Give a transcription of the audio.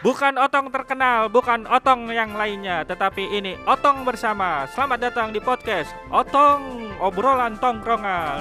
Bukan Otong terkenal, bukan Otong yang lainnya, tetapi ini Otong bersama. Selamat datang di podcast Otong obrolan tongkrongan.